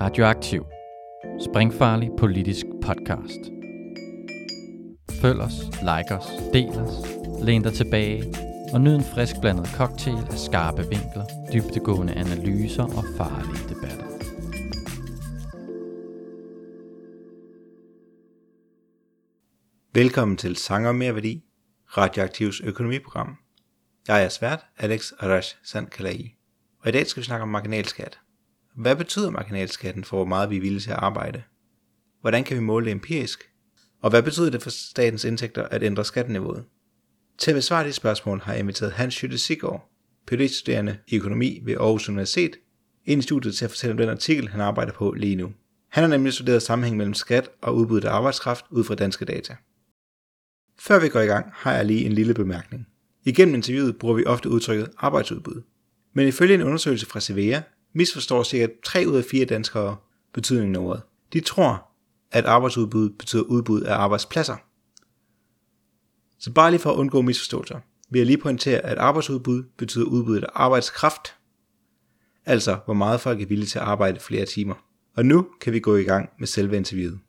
Radioaktiv. Springfarlig politisk podcast. Følg os, like os, del os, læn dig tilbage og nyd en frisk blandet cocktail af skarpe vinkler, dybtegående analyser og farlige debatter. Velkommen til Sanger Mere Værdi, Radioaktivs økonomiprogram. Jeg er svært Alex Arash Sandkalai, og i dag skal vi snakke om marginalskat. Hvad betyder marginalskatten for, hvor meget vi er villige til at arbejde? Hvordan kan vi måle det empirisk? Og hvad betyder det for statens indtægter at ændre skatteniveauet? Til at besvare de spørgsmål har jeg inviteret Hans Schütte Sigård, Ph.D.-studerende i økonomi ved Aarhus Universitet, ind i studiet til at fortælle om den artikel, han arbejder på lige nu. Han har nemlig studeret sammenhæng mellem skat og udbuddet af arbejdskraft ud fra danske data. Før vi går i gang, har jeg lige en lille bemærkning. Igennem interviewet bruger vi ofte udtrykket arbejdsudbud. Men ifølge en undersøgelse fra Cevea, misforstår cirka 3 ud af 4 danskere betydningen af ordet. De tror, at arbejdsudbud betyder udbud af arbejdspladser. Så bare lige for at undgå misforståelser, vil jeg lige pointere, at arbejdsudbud betyder udbud af arbejdskraft, altså hvor meget folk er villige til at arbejde flere timer. Og nu kan vi gå i gang med selve interviewet.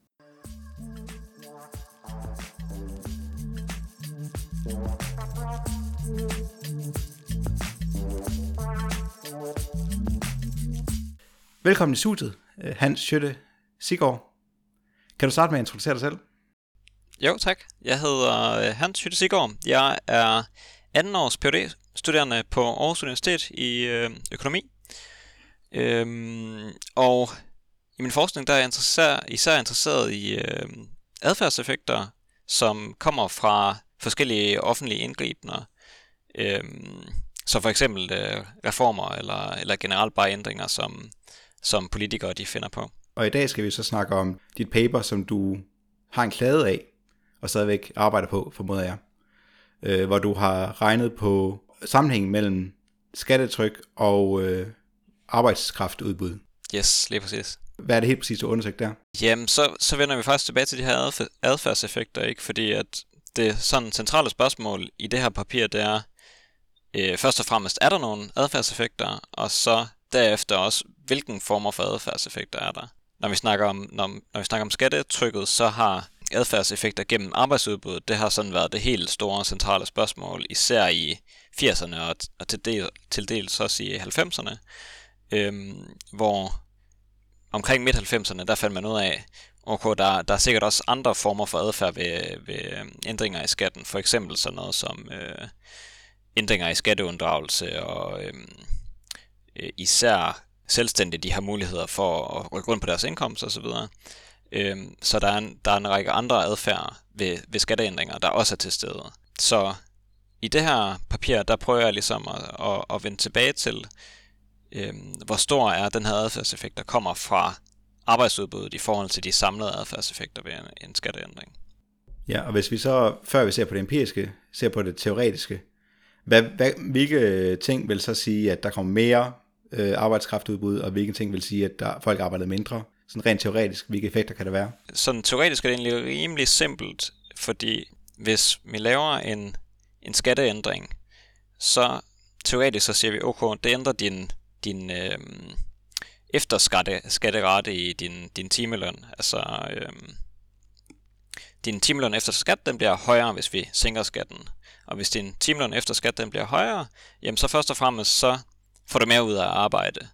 Velkommen i studiet, øh, Hans Schøtte Sigård. Kan du starte med at introducere dig selv? Jo, tak. Jeg hedder øh, Hans Schøtte Sigård. Jeg er anden års phd studerende på Aarhus Universitet i øh, økonomi. Øhm, og i min forskning der er jeg interesser, især interesseret i øh, adfærdseffekter, som kommer fra forskellige offentlige indgribende. Øhm, så for eksempel øh, reformer eller, eller generelt bare ændringer, som som politikere de finder på. Og i dag skal vi så snakke om dit paper, som du har en klade af, og stadigvæk arbejder på, formoder jeg. Øh, hvor du har regnet på sammenhængen mellem skattetryk og øh, arbejdskraftudbud. Yes, lige præcis. Hvad er det helt præcis, du undersøgt der? Jamen, så, så vender vi faktisk tilbage til de her adfærdseffekter, ikke? Fordi at det sådan centrale spørgsmål i det her papir, det er, øh, først og fremmest, er der nogle adfærdseffekter, og så derefter også, hvilken former for adfærdseffekter er der. Når vi snakker om, når, når vi snakker om skattetrykket, så har adfærdseffekter gennem arbejdsudbuddet, det har sådan været det helt store centrale spørgsmål, især i 80'erne og, og til, del, til dels også i 90'erne, øhm, hvor omkring midt-90'erne, der fandt man ud af, okay, der, der er sikkert også andre former for adfærd ved, ved øhm, ændringer i skatten, for eksempel sådan noget som øh, ændringer i skatteunddragelse og øhm, øh, især selvstændige de har muligheder for at rykke rundt på deres indkomst osv. Øhm, så der er, en, der er en række andre adfærd ved, ved skatteændringer, der også er til stede. Så i det her papir, der prøver jeg ligesom at, at, at vende tilbage til, øhm, hvor stor er den her adfærdseffekt, der kommer fra arbejdsudbuddet i forhold til de samlede adfærdseffekter ved en, en skatteændring. Ja, og hvis vi så, før vi ser på det empiriske, ser på det teoretiske, hvad, hvad, hvilke ting vil så sige, at der kommer mere øh, arbejdskraftudbud, og hvilke ting vil sige, at der, folk arbejder mindre? Sådan rent teoretisk, hvilke effekter kan det være? Sådan teoretisk er det egentlig rimelig simpelt, fordi hvis vi laver en, en skatteændring, så teoretisk så siger vi, okay, det ændrer din, din øh, efterskatterate i din, din timeløn. Altså, øh, din timeløn efter skat, den bliver højere, hvis vi sænker skatten. Og hvis din timeløn efter skat, den bliver højere, jamen så først og fremmest, så får du mere ud af at arbejde.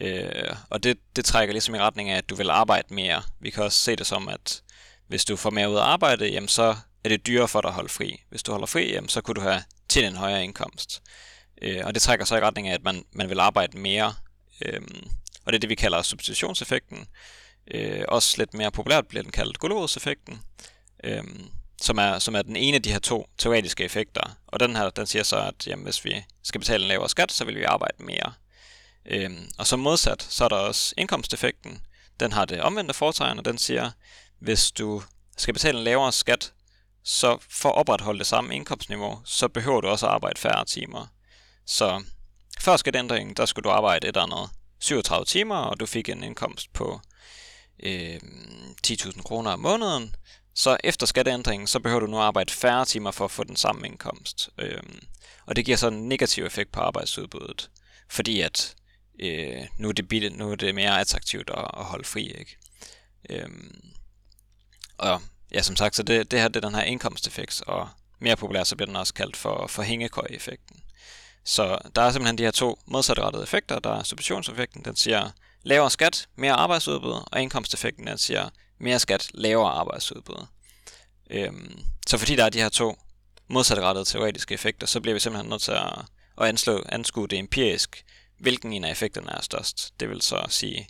Øh, og det, det trækker ligesom i retning af, at du vil arbejde mere. Vi kan også se det som, at hvis du får mere ud af at arbejde, jamen så er det dyrere for dig at holde fri. Hvis du holder fri, jamen så kunne du have til en højere indkomst. Øh, og det trækker så i retning af, at man, man vil arbejde mere. Øh, og det er det, vi kalder substitutionseffekten. Øh, også lidt mere populært bliver den kaldt gulerodseffekten. Øh, som er, som er den ene af de her to teoretiske effekter. Og den her, den siger så, at jamen, hvis vi skal betale en lavere skat, så vil vi arbejde mere. Øhm, og som modsat, så er der også indkomsteffekten. Den har det omvendte foretegn, og den siger, hvis du skal betale en lavere skat, så for at opretholde det samme indkomstniveau, så behøver du også at arbejde færre timer. Så før skatteændringen, der skulle du arbejde et eller andet 37 timer, og du fik en indkomst på øh, 10.000 kroner om måneden. Så efter skatteændringen, så behøver du nu at arbejde færre timer for at få den samme indkomst. Øhm, og det giver så en negativ effekt på arbejdsudbuddet. Fordi at øh, nu, er det billigt, nu er det mere attraktivt at, at holde fri. Ikke? Øhm, og ja, som sagt, så det, det her det er den her indkomsteffekt, og mere populært så bliver den også kaldt for, for hængekøje-effekten. Så der er simpelthen de her to modsatrettede effekter. Der er substitutionseffekten, den siger lavere skat, mere arbejdsudbud, og indkomsteffekten, den siger mere skat, lavere arbejdsudbud. Øhm, så fordi der er de her to modsatrettede teoretiske effekter, så bliver vi simpelthen nødt til at, at anslå, anskue det empirisk, hvilken en af effekterne er størst. Det vil så sige,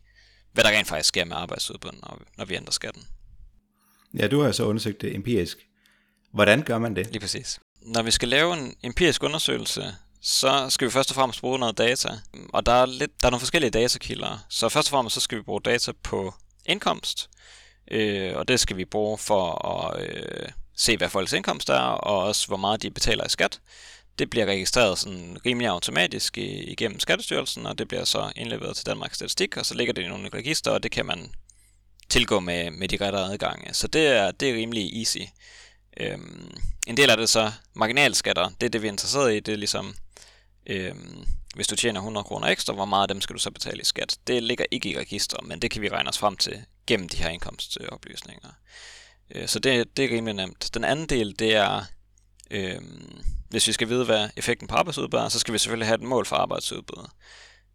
hvad der rent faktisk sker med arbejdsudbuddet, når, når vi ændrer skatten. Ja, du har så undersøgt det empirisk. Hvordan gør man det? Lige præcis. Når vi skal lave en empirisk undersøgelse, så skal vi først og fremmest bruge noget data. Og der er, lidt, der er nogle forskellige datakilder. Så først og fremmest så skal vi bruge data på indkomst. Øh, og det skal vi bruge for at øh, se, hvad folks indkomst er, og også hvor meget de betaler i skat. Det bliver registreret sådan rimelig automatisk igennem Skattestyrelsen, og det bliver så indleveret til Danmarks Statistik, og så ligger det i nogle register, og det kan man tilgå med, med de rette adgange. Så det er, det er rimelig easy. Øhm, en del af det så marginalskatter, det er det vi er interesseret i, det er ligesom, øhm, hvis du tjener 100 kroner ekstra, hvor meget af dem skal du så betale i skat? Det ligger ikke i register, men det kan vi regne os frem til gennem de her indkomstoplysninger. Øh, så det, det er rimelig nemt. Den anden del, det er, øhm, hvis vi skal vide, hvad effekten på arbejdsudbud er, så skal vi selvfølgelig have et mål for arbejdsudbud.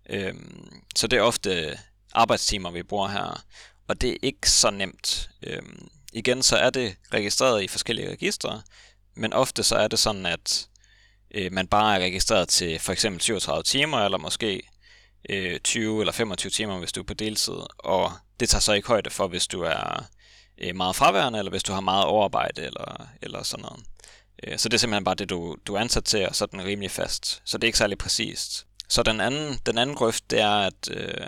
Øhm, så det er ofte arbejdstimer, vi bruger her, og det er ikke så nemt. Øhm, igen, så er det registreret i forskellige registre, men ofte så er det sådan, at øh, man bare er registreret til for eksempel 37 timer, eller måske øh, 20 eller 25 timer, hvis du er på deltid, og det tager så ikke højde for, hvis du er øh, meget fraværende, eller hvis du har meget overarbejde, eller, eller sådan noget. Øh, så det er simpelthen bare det, du, du er ansat til, og så er den rimelig fast. Så det er ikke særlig præcist. Så den anden, den anden grøft, det er, at øh,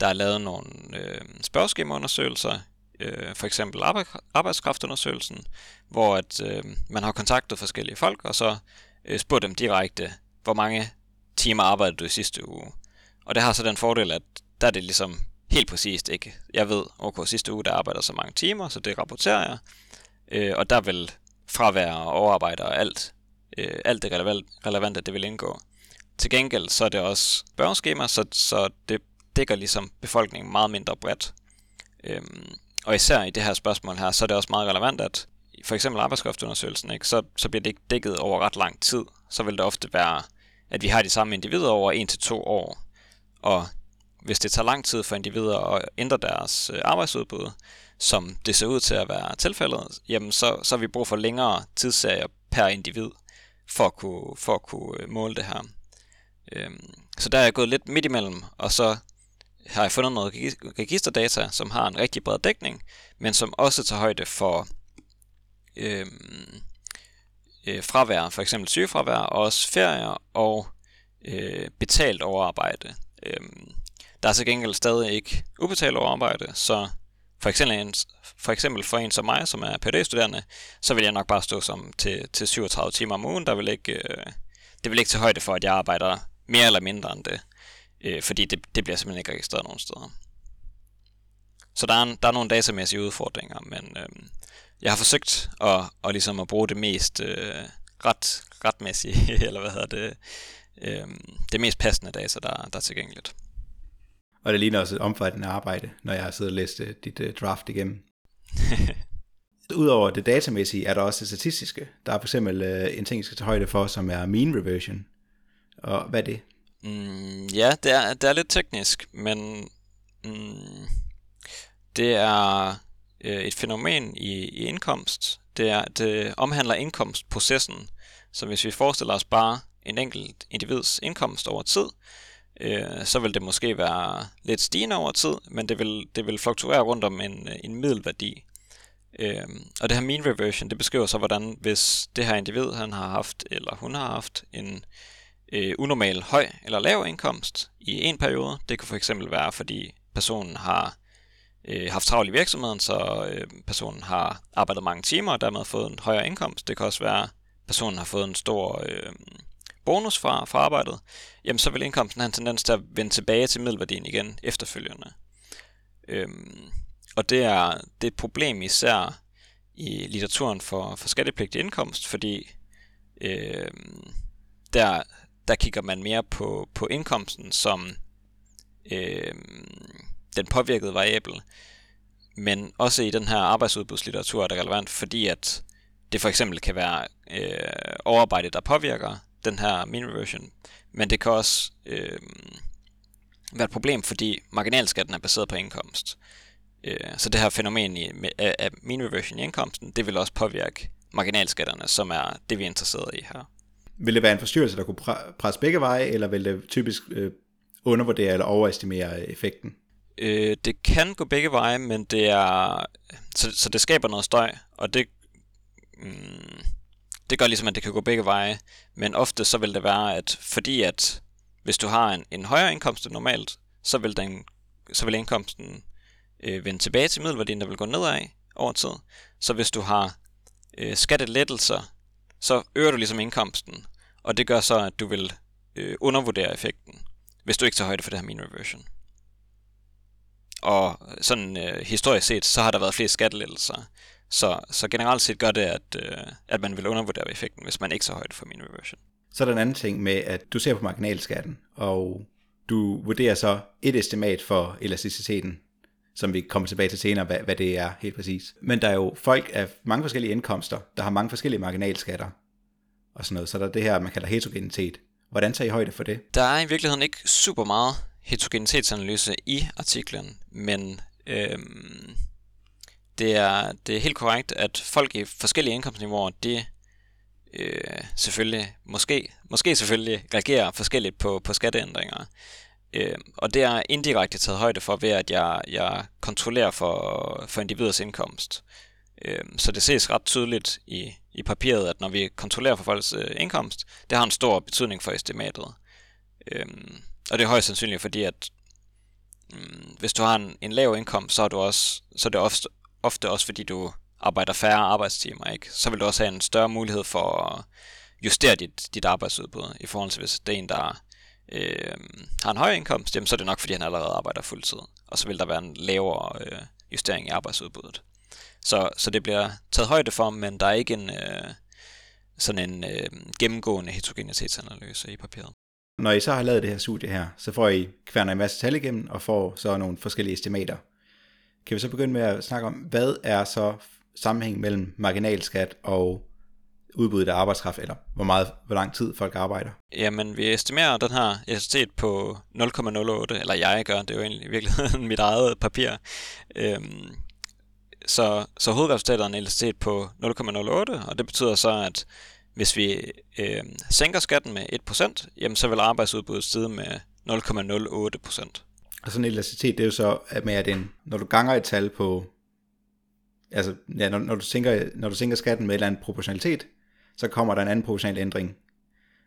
der er lavet nogle øh, spørgeskemaundersøgelser, øh, for eksempel arbejdskraftundersøgelsen, hvor at, øh, man har kontaktet forskellige folk, og så øh, spurgt dem direkte, hvor mange timer arbejdede du i sidste uge. Og det har så den fordel, at der er det ligesom helt præcist ikke. Jeg ved, okay, sidste uge der arbejder så mange timer, så det rapporterer jeg. Øh, og der vil fravær og overarbejde og alt, øh, alt det relevante, det vil indgå. Til gengæld så er det også børneskema, så, så det dækker ligesom befolkningen meget mindre bredt. Øhm, og især i det her spørgsmål her, så er det også meget relevant, at for eksempel arbejdskraftundersøgelsen, ikke, så, så bliver det ikke dækket over ret lang tid. Så vil det ofte være, at vi har de samme individer over 1 til to år. Og hvis det tager lang tid for individer at ændre deres øh, arbejdsudbud, som det ser ud til at være tilfældet, jamen så, så har vi brug for længere tidsserier per individ for at kunne, for at kunne øh, måle det her. Øhm, så der er jeg gået lidt midt imellem, og så har jeg fundet noget registerdata, som har en rigtig bred dækning, men som også tager højde for øhm, øh, fravær, for eksempel sygefravær, og også ferier og øh, betalt overarbejde. Øhm, der er til gengæld stadig ikke ubetalt overarbejde, så for eksempel, en, for eksempel for en som mig, som er PhD-studerende, så vil jeg nok bare stå som til, til 37 timer om ugen. Der vil ikke, øh, det vil ikke til højde for, at jeg arbejder mere eller mindre end det øh, fordi det, det bliver simpelthen ikke registreret nogen steder. Så der er, en, der er nogle datamæssige udfordringer, men øh, jeg har forsøgt at, at, ligesom at bruge det mest øh, ret, retmæssige, eller hvad hedder det, øh, det mest passende data, der, der er tilgængeligt. Og det ligner også et omfattende arbejde, når jeg har siddet og læst uh, dit uh, draft igennem. Udover det datamæssige er der også det statistiske. Der er for eksempel uh, en ting, jeg skal tage højde for, som er mean reversion. Og hvad er det? Mm, ja, det er, det er lidt teknisk, men mm, det er øh, et fænomen i, i indkomst. Det, er, det omhandler indkomstprocessen. Så hvis vi forestiller os bare en enkelt individs indkomst over tid, øh, så vil det måske være lidt stigende over tid, men det vil, det vil fluktuere rundt om en, en middelværdi. Øh, og det her mean reversion, det beskriver så, hvordan hvis det her individ, han har haft, eller hun har haft en øh, unormal høj eller lav indkomst i en periode. Det kan for eksempel være, fordi personen har øh, haft travlt i virksomheden, så øh, personen har arbejdet mange timer og dermed fået en højere indkomst. Det kan også være, at personen har fået en stor øh, bonus fra, fra arbejdet. Jamen så vil indkomsten have en tendens til at vende tilbage til middelværdien igen efterfølgende. Øhm, og det er, det er et problem især i litteraturen for, for skattepligtig indkomst, fordi øh, der der kigger man mere på, på indkomsten som øh, den påvirkede variabel, men også i den her arbejdsudbudslitteratur er det relevant, fordi at det for eksempel kan være øh, overarbejde, der påvirker den her mean reversion, men det kan også øh, være et problem, fordi marginalskatten er baseret på indkomst. Øh, så det her fænomen i, af mean reversion i indkomsten, det vil også påvirke marginalskatterne, som er det, vi er interesseret i her. Vil det være en forstyrrelse, der kunne presse begge veje, eller vil det typisk øh, undervurdere eller overestimere effekten? Øh, det kan gå begge veje, men det er så, så det skaber noget støj, og det mm, det gør ligesom, at det kan gå begge veje. Men ofte så vil det være, at fordi at hvis du har en, en højere indkomst end normalt, så vil, den, så vil indkomsten øh, vende tilbage til middelværdien, der vil gå nedad over tid. Så hvis du har øh, skattelettelser, så øger du ligesom indkomsten, og det gør så, at du vil øh, undervurdere effekten, hvis du ikke tager højde for det her mean reversion. Og sådan øh, historisk set, så har der været flere skattelettelser. Så, så generelt set gør det, at, øh, at man vil undervurdere effekten, hvis man ikke tager højde for mean reversion. Så er der en anden ting med, at du ser på marginalskatten, og du vurderer så et estimat for elasticiteten, som vi kommer tilbage til senere, hvad, hvad det er helt præcis. Men der er jo folk af mange forskellige indkomster, der har mange forskellige marginalskatter og sådan noget. Så der er det her, man kalder heterogenitet. Hvordan tager I højde for det? Der er i virkeligheden ikke super meget heterogenitetsanalyse i artiklen, men øhm, det, er, det er helt korrekt, at folk i forskellige indkomstniveauer, de øh, selvfølgelig, måske, måske selvfølgelig reagerer forskelligt på, på skatteændringer. Øh, og det er indirekte taget højde for ved, at jeg, jeg kontrollerer for, for individets indkomst. Øh, så det ses ret tydeligt i, i papiret, at når vi kontrollerer for folks øh, indkomst, det har en stor betydning for estimatet. Øh, og det er højst sandsynligt, fordi at mm, hvis du har en, en lav indkomst, så er, du også, så er det ofte, ofte også fordi du arbejder færre arbejdstimer, ikke? så vil du også have en større mulighed for at justere dit, dit arbejdsudbud, i forhold til hvis det er en, der øh, har en høj indkomst, jamen, så er det nok, fordi han allerede arbejder fuldtid. Og så vil der være en lavere øh, justering i arbejdsudbuddet. Så, så det bliver taget højde for, men der er ikke en øh, sådan en øh, gennemgående heterogenitetsanalyse i papiret. Når I så har lavet det her studie her, så får I kværner en masse tal igennem og får så nogle forskellige estimater. Kan vi så begynde med at snakke om, hvad er så sammenhæng mellem marginalskat og udbuddet af arbejdskraft, eller hvor, meget, hvor lang tid folk arbejder? Jamen, vi estimerer den her elasticitet på 0,08, eller jeg gør, det er jo egentlig i virkeligheden mit eget papir. Øhm, så, så hovedresultatet er en elasticitet på 0,08, og det betyder så, at hvis vi øh, sænker skatten med 1%, jamen så vil arbejdsudbuddet stige med 0,08%. Og sådan en elasticitet, det er jo så, at med at en, når du ganger et tal på, altså ja, når, når, du sænker, når du sænker skatten med et eller andet proportionalitet, så kommer der en anden proportional ændring.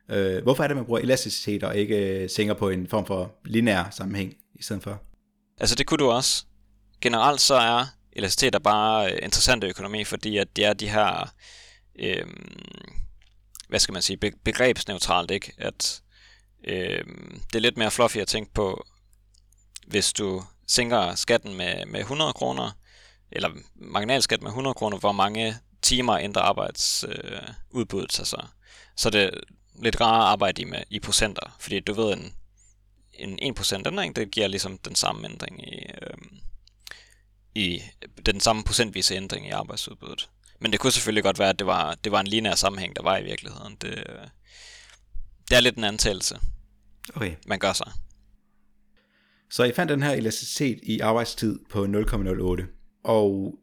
Øh, hvorfor er det, at man bruger elasticitet og ikke øh, sænker på en form for lineær sammenhæng i stedet for? Altså det kunne du også. Generelt så er elasticitet bare øh, interessant i økonomi, fordi at det er de her, øh, hvad skal man sige, begrebsneutralt, ikke? At øh, det er lidt mere fluffy at tænke på, hvis du sænker skatten med, med 100 kroner, eller marginalskat med 100 kroner, hvor mange timer ændrer arbejdsudbuddet øh, sig så. Så det er lidt rarere at arbejde i, med, i procenter, fordi du ved, en, en 1% ændring, det giver ligesom den samme ændring i, øh, i den samme procentvise ændring i arbejdsudbuddet. Men det kunne selvfølgelig godt være, at det var, det var en lineær sammenhæng, der var i virkeligheden. Det, øh, det er lidt en antagelse, okay. man gør sig. Så I fandt den her elasticitet i arbejdstid på 0,08, og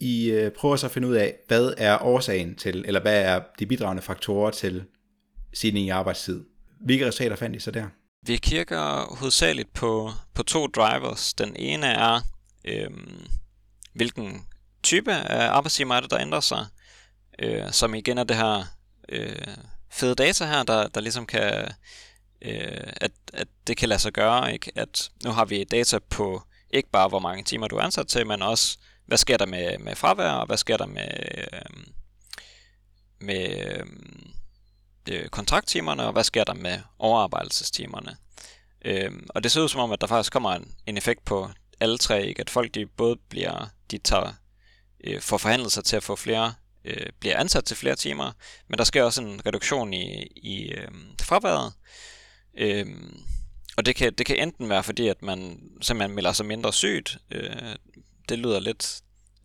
I øh, prøver så at finde ud af, hvad er årsagen til, eller hvad er de bidragende faktorer til stigning i arbejdstid. Hvilke resultater fandt I så der? Vi kigger hovedsageligt på, på to drivers. Den ene er, øhm, hvilken type af arbejdstimer er det, der ændrer sig, øh, som igen er det her øh, fede data her, der, der ligesom kan øh, at, at det kan lade sig gøre, ikke? at nu har vi data på ikke bare, hvor mange timer du er ansat til, men også, hvad sker der med, med fravær, og hvad sker der med, øh, med øh, øh, kontrakttimerne, og hvad sker der med overarbejdelsestimerne. Øh, og det ser ud som om, at der faktisk kommer en, en effekt på alle tre, ikke? at folk de både bliver, de tager, øh, får forhandlet sig til at få flere øh, bliver ansat til flere timer, men der sker også en reduktion i, i øh, fraværet, Øhm, og det kan, det kan enten være fordi, at man simpelthen melder sig mindre sygt. Øh, det lyder lidt,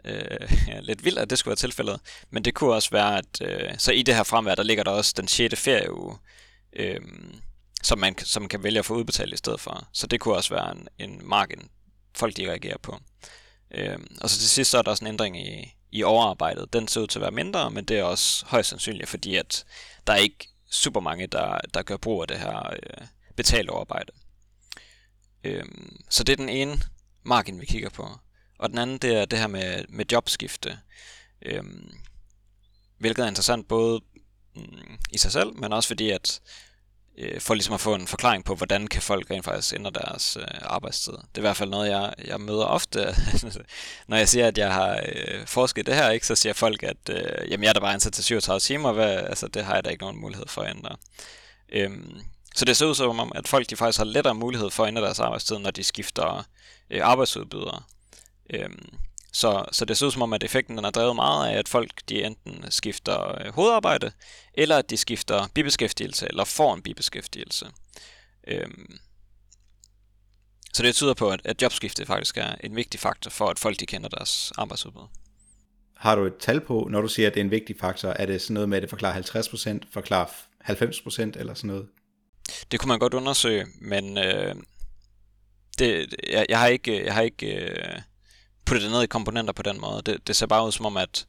øh, ja, lidt vildt, at det skulle være tilfældet. Men det kunne også være, at øh, så i det her fremvær, der ligger der også den 6. ferieuge, øh, som, man, som man kan vælge at få udbetalt i stedet for. Så det kunne også være en, en margin, folk de reagerer på. Øh, og så til sidst så er der også en ændring i, i overarbejdet. Den ser ud til at være mindre, men det er også højst sandsynligt, fordi at der er ikke super mange, der, der gør brug af det her øh, betalt overarbejde. Øhm, så det er den ene margin, vi kigger på. Og den anden, det er det her med, med jobskifte. Øhm, hvilket er interessant både mm, i sig selv, men også fordi, at øh, for ligesom at få en forklaring på, hvordan kan folk rent faktisk ændre deres øh, arbejdstid. Det er i hvert fald noget, jeg, jeg møder ofte. Når jeg siger, at jeg har øh, forsket det her, ikke, så siger folk, at øh, jamen, jeg er da bare ansat til 37 timer, hvad, altså, det har jeg da ikke nogen mulighed for at ændre. Øhm, så det ser ud som om, at folk de faktisk har lettere mulighed for at ændre deres arbejdstid, når de skifter øh, arbejdsudbydere. Øhm, så, så det ser ud som om, at effekten den er drevet meget af, at folk de enten skifter øh, hovedarbejde, eller at de skifter bibeskæftigelse, eller får en bibeskæftigelse. Øhm, så det tyder på, at, at jobskifte faktisk er en vigtig faktor for, at folk de kender deres arbejdsudbud. Har du et tal på, når du siger, at det er en vigtig faktor? Er det sådan noget med, at det forklarer 50%, forklarer 90% eller sådan noget? Det kunne man godt undersøge, men øh, det, jeg, jeg har ikke, jeg har ikke øh, putte det ned i komponenter på den måde. Det, det ser bare ud som om, at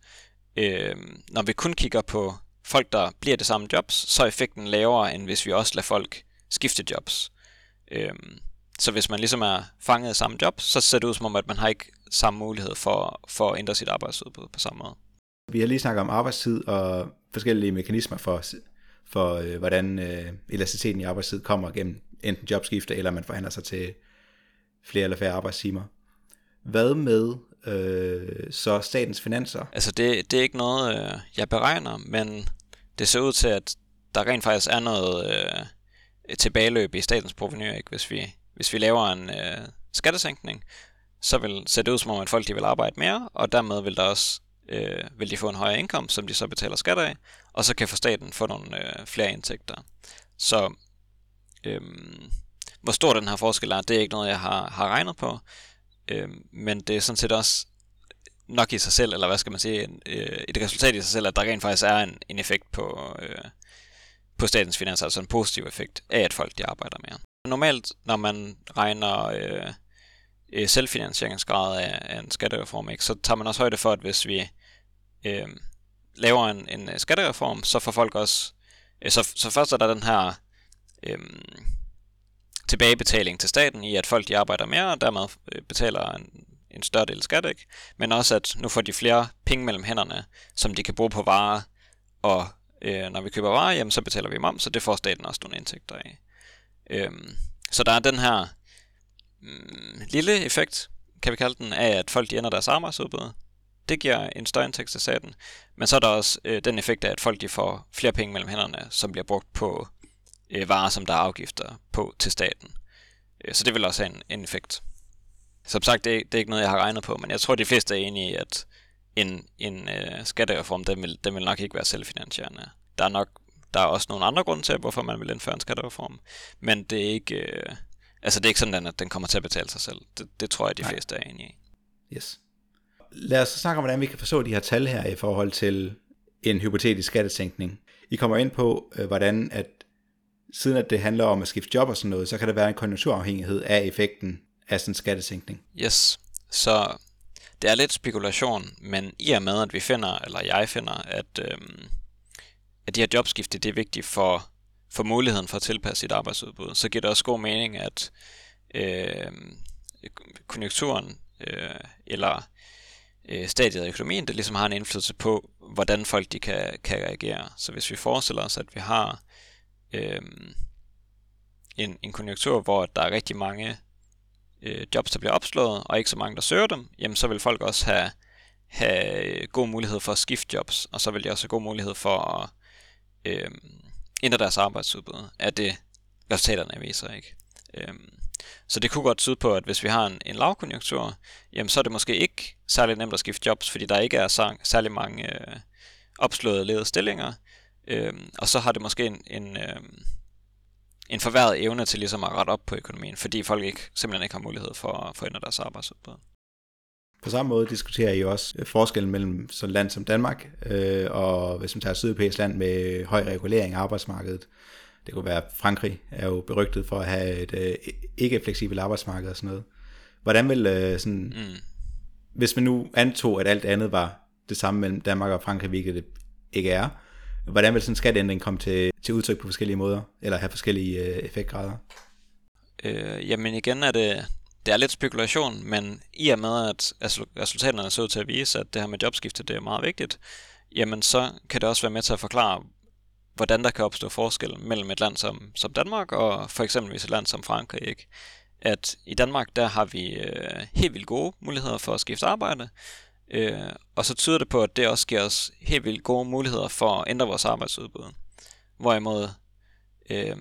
øh, når vi kun kigger på folk, der bliver det samme jobs, så er effekten lavere, end hvis vi også lader folk skifte jobs. Øh, så hvis man ligesom er fanget i samme job, så ser det ud som om, at man har ikke samme mulighed for, for at ændre sit arbejdsudbud på samme måde. Vi har lige snakket om arbejdstid og forskellige mekanismer for, for øh, hvordan øh, elasticiteten i arbejdstid kommer gennem enten jobskifte, eller man forhandler sig til flere eller færre arbejdstimer. Hvad med øh, så statens finanser? Altså det, det er ikke noget, øh, jeg beregner, men det ser ud til, at der rent faktisk er noget øh, tilbageløb i statens proveny, ikke? Hvis, vi, hvis vi laver en øh, skattesænkning, så vil se det ud som om, at folk de vil arbejde mere, og dermed vil der også øh, vil de få en højere indkomst, som de så betaler skat af, og så kan for staten få nogle øh, flere indtægter. Så øh, hvor stor den her forskel er, det er ikke noget, jeg har, har regnet på, Øh, men det er sådan set også nok i sig selv, eller hvad skal man sige, øh, et resultat i sig selv, at der rent faktisk er en, en effekt på, øh, på statens finanser, altså en positiv effekt af, at folk de arbejder mere. Normalt, når man regner øh, øh, selvfinansieringsgrad af, af en skattereform, ikke, så tager man også højde for, at hvis vi øh, laver en, en skattereform, så får folk også, øh, så, så først er der den her øh, tilbagebetaling til staten i, at folk de arbejder mere, og dermed øh, betaler en, en større del skat, ikke? men også at nu får de flere penge mellem hænderne, som de kan bruge på varer, og øh, når vi køber varer, jamen, så betaler vi moms, så det får staten også nogle indtægter af. Øhm, så der er den her mm, lille effekt, kan vi kalde den, af at folk de ender deres arbejdsudbud. Det giver en større indtægt til staten. Men så er der også øh, den effekt af, at folk de får flere penge mellem hænderne, som bliver brugt på øh, varer, som der er afgifter på til staten. Øh, så det vil også have en, en effekt. Som sagt, det er, det er ikke noget, jeg har regnet på, men jeg tror, de fleste er enige i, at en, en øh, skattereform, den vil, den vil nok ikke være selvfinansierende. Der er nok der er også nogle andre grunde til, hvorfor man vil indføre en skattereform, men det er ikke, øh, altså det er ikke sådan, at den kommer til at betale sig selv. Det, det tror jeg, de Nej. fleste er enige i. Yes. Lad os så snakke om, hvordan vi kan forstå de her tal her i forhold til en hypotetisk skattesænkning. I kommer ind på, øh, hvordan at siden at det handler om at skifte job og sådan noget, så kan der være en konjunkturafhængighed af effekten af sådan en skattesænkning. Yes, så det er lidt spekulation, men i og med, at vi finder, eller jeg finder, at, øhm, at de her jobskifte, det er vigtigt for, for muligheden for at tilpasse sit arbejdsudbud, så giver det også god mening, at øh, konjunkturen øh, eller øh, stadiet af økonomien, det ligesom har en indflydelse på, hvordan folk de kan, kan reagere. Så hvis vi forestiller os, at vi har øh, en, en konjunktur, hvor der er rigtig mange øh, jobs, der bliver opslået, og ikke så mange, der søger dem, jamen så vil folk også have, have øh, god mulighed for at skifte jobs, og så vil de også have god mulighed for at øh, ændre deres arbejdsudbud. Er det resultaterne viser, ikke? Øh, så det kunne godt tyde på, at hvis vi har en, en lavkonjunktur, jamen så er det måske ikke særlig nemt at skifte jobs, fordi der ikke er så, særlig mange øh, opslåede ledige stillinger, Øh, og så har det måske en, en, øh, en forværret evne til ligesom at rette op på økonomien, fordi folk ikke, simpelthen ikke har mulighed for at forændre deres arbejdsudbud. På samme måde diskuterer I også øh, forskellen mellem sådan et land som Danmark, øh, og hvis man tager et sydeuropæisk land med høj regulering af arbejdsmarkedet, det kunne være Frankrig, er jo berygtet for at have et øh, ikke fleksibelt arbejdsmarked og sådan noget. Hvordan vil øh, sådan, mm. hvis man nu antog, at alt andet var det samme mellem Danmark og Frankrig, hvilket det ikke er, hvordan vil sådan en skatteændring komme til, til udtryk på forskellige måder, eller have forskellige øh, effektgrader? Øh, jamen igen er det, det er lidt spekulation, men i og med, at resultaterne ser ud til at vise, at det her med jobskifte det er meget vigtigt, jamen så kan det også være med til at forklare, hvordan der kan opstå forskel mellem et land som, som Danmark og for eksempel et land som Frankrig. Ikke? At i Danmark, der har vi øh, helt vildt gode muligheder for at skifte arbejde, øh, og så tyder det på, at det også giver os helt vildt gode muligheder for at ændre vores arbejdsudbud. Hvorimod øh,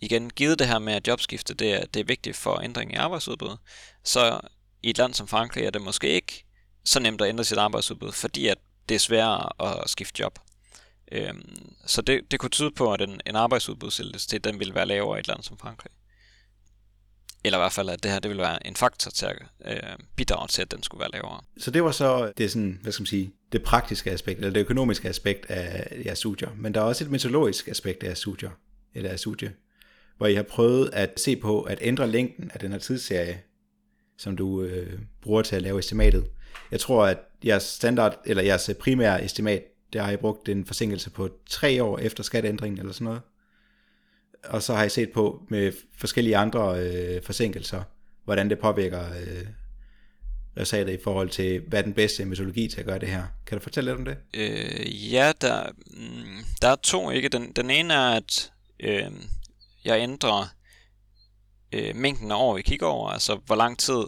igen, givet det her med, at jobskifte det er, det er vigtigt for ændring i arbejdsudbud, så i et land som Frankrig er det måske ikke så nemt at ændre sit arbejdsudbud, fordi at det er sværere at skifte job. Øhm, så det, det kunne tyde på, at en, en arbejdsudbudselektricitet, den ville være lavere i et land som Frankrig. Eller i hvert fald, at det her det ville være en faktor til at øh, bidrage til, at den skulle være lavere. Så det var så det, sådan, hvad skal man sige, det praktiske aspekt, eller det økonomiske aspekt af jeres studier. Men der er også et metodologisk aspekt af jeres studier, eller af studie hvor I har prøvet at se på at ændre længden af den her tidsserie, som du øh, bruger til at lave estimatet. Jeg tror, at jeres standard, eller jeres primære estimat, der har I brugt en forsinkelse på tre år efter skatteændringen eller sådan noget. Og så har jeg set på med forskellige andre øh, forsinkelser, hvordan det påvirker øh, resultatet i forhold til, hvad er den bedste metodologi til at gøre det her. Kan du fortælle lidt om det? Øh, ja, der, mm, der er to. ikke. Den, den ene er, at øh, jeg ændrer øh, mængden af år, vi kigger over, altså hvor lang tid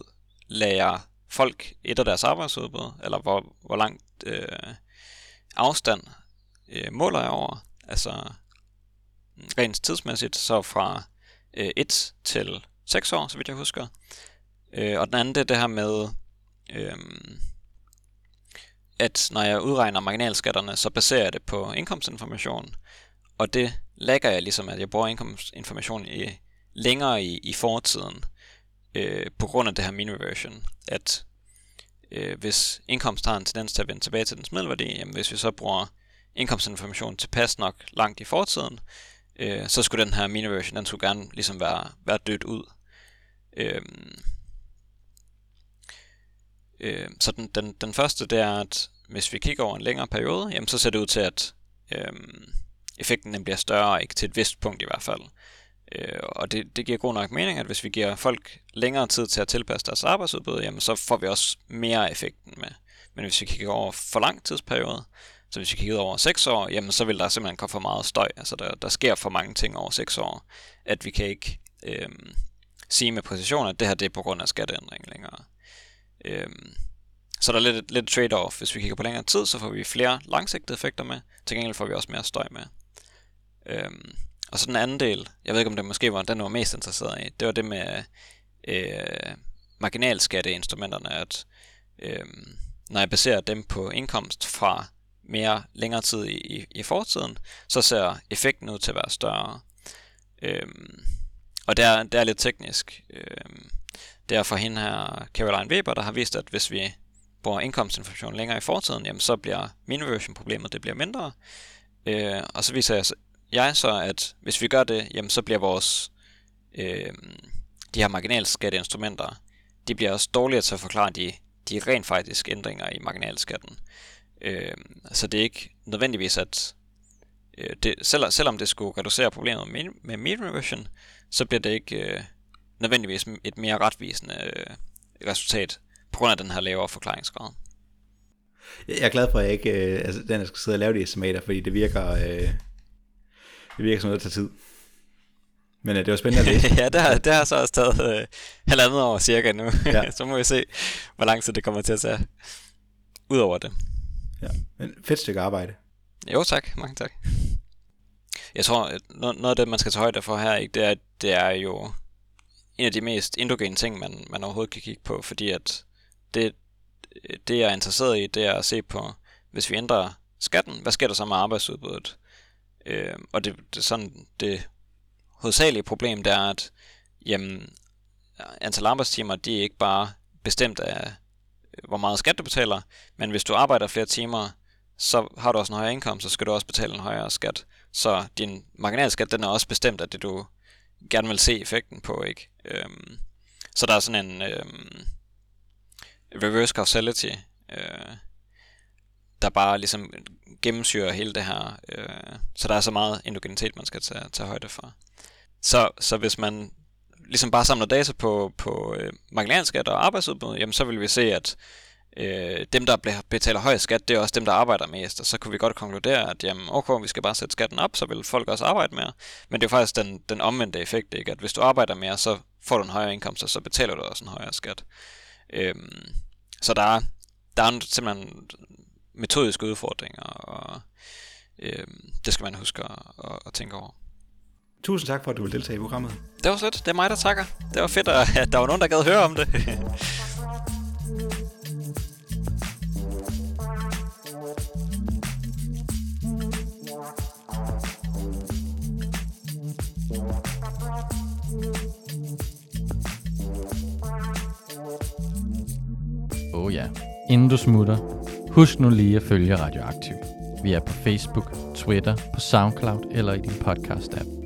lader jeg folk et af deres arbejdsudbud, eller hvor, hvor langt øh, afstand øh, måler jeg over, altså rent tidsmæssigt, så fra øh, 1 til 6 år, så vidt jeg husker. Øh, og den anden det er det her med, øh, at når jeg udregner marginalskatterne, så baserer jeg det på indkomstinformation, og det lægger jeg ligesom, at jeg bruger indkomstinformation i, længere i, i fortiden, øh, på grund af det her mean reversion, at øh, hvis indkomst har en tendens til at vende tilbage til dens middelværdi, jamen hvis vi så bruger indkomstinformation tilpas nok langt i fortiden, øh, så skulle den her mini-version, den skulle gerne ligesom være, være dødt ud. Øh, øh, så den, den, den første, det er, at hvis vi kigger over en længere periode, jamen så ser det ud til, at øh, effekten den bliver større, ikke til et vist punkt i hvert fald. Øh, og det, det giver god nok mening, at hvis vi giver folk længere tid til at tilpasse deres arbejdsudbud, jamen så får vi også mere effekten med. Men hvis vi kigger over for lang tidsperiode, så hvis vi kigger over 6 år, jamen så vil der simpelthen komme for meget støj. Altså der, der sker for mange ting over 6 år, at vi kan ikke øh, sige med præcision, at det her det er på grund af skatteændring længere. Øh, så der er lidt, lidt trade-off. Hvis vi kigger på længere tid, så får vi flere langsigtede effekter med. Til gengæld får vi også mere støj med. Øhm, og så den anden del, jeg ved ikke om det måske var den, du var mest interesseret i, det var det med øh, marginalskatteinstrumenterne, at øh, når jeg baserer dem på indkomst fra mere længere tid i, i, i fortiden, så ser effekten ud til at være større. Øhm, og det er, det er lidt teknisk. Øhm, det er for hende her, Caroline Weber, der har vist, at hvis vi bruger indkomstinformation længere i fortiden, jamen så bliver miniversion-problemet det bliver mindre. Øh, og så viser jeg jeg så, at hvis vi gør det, jamen så bliver vores øh, de her marginalskatteinstrumenter, de bliver også dårligere til at forklare de, de rent faktisk ændringer i marginalskatten. Øh, så det er ikke nødvendigvis, at øh, det, selv, selvom det skulle reducere problemet med, med mean reversion, så bliver det ikke øh, nødvendigvis et mere retvisende øh, resultat på grund af den her lavere forklaringsgrad. Jeg er glad for, at jeg ikke øh, altså, den, jeg skal sidde og lave de estimater, fordi det virker, øh, det virker som noget, der tager tid. Men uh, det var spændende at læse. ja, det har, det har så også taget uh, halvandet år cirka nu. Ja. så må vi se, hvor lang tid det kommer til at tage. Udover det. Ja, men fedt stykke arbejde. Jo tak, mange tak. Jeg tror, noget af det, man skal tage højde for her, ikke, det, er, det er jo en af de mest endogene ting, man, man overhovedet kan kigge på, fordi at det, det, jeg er interesseret i, det er at se på, hvis vi ændrer skatten, hvad sker der så med arbejdsudbuddet? Øh, og det, det sådan, det hovedsagelige problem, det er, at jamen, antal arbejdstimer, de er ikke bare bestemt af, hvor meget skat du betaler, men hvis du arbejder flere timer, så har du også en højere indkomst, så skal du også betale en højere skat. Så din marginalskat, den er også bestemt af det, du gerne vil se effekten på, ikke? Øhm, så der er sådan en øhm, reverse causality, øh, der bare ligesom gennemsyrer hele det her. Øh, så der er så meget endogenitet, man skal tage, tage højde for. Så, så hvis man ligesom bare samler data på, på øh, marginalskat og arbejdsudbud, jamen så vil vi se, at øh, dem, der betaler høj skat, det er også dem, der arbejder mest. Og så kunne vi godt konkludere, at jamen, okay, vi skal bare sætte skatten op, så vil folk også arbejde mere. Men det er faktisk den, den omvendte effekt, ikke? at hvis du arbejder mere, så får du en højere indkomst, og så betaler du også en højere skat. Øhm, så der er, der er simpelthen metodiske udfordringer, og øhm, det skal man huske at, at, at tænke over. Tusind tak for, at du vil deltage i programmet. Det var sødt. Det er mig, der takker. Det var fedt, at der var nogen, der gad høre om det. Oh ja. Inden du smutter, husk nu lige at følge Radioaktiv. Vi er på Facebook, Twitter, på SoundCloud eller i din podcast-app.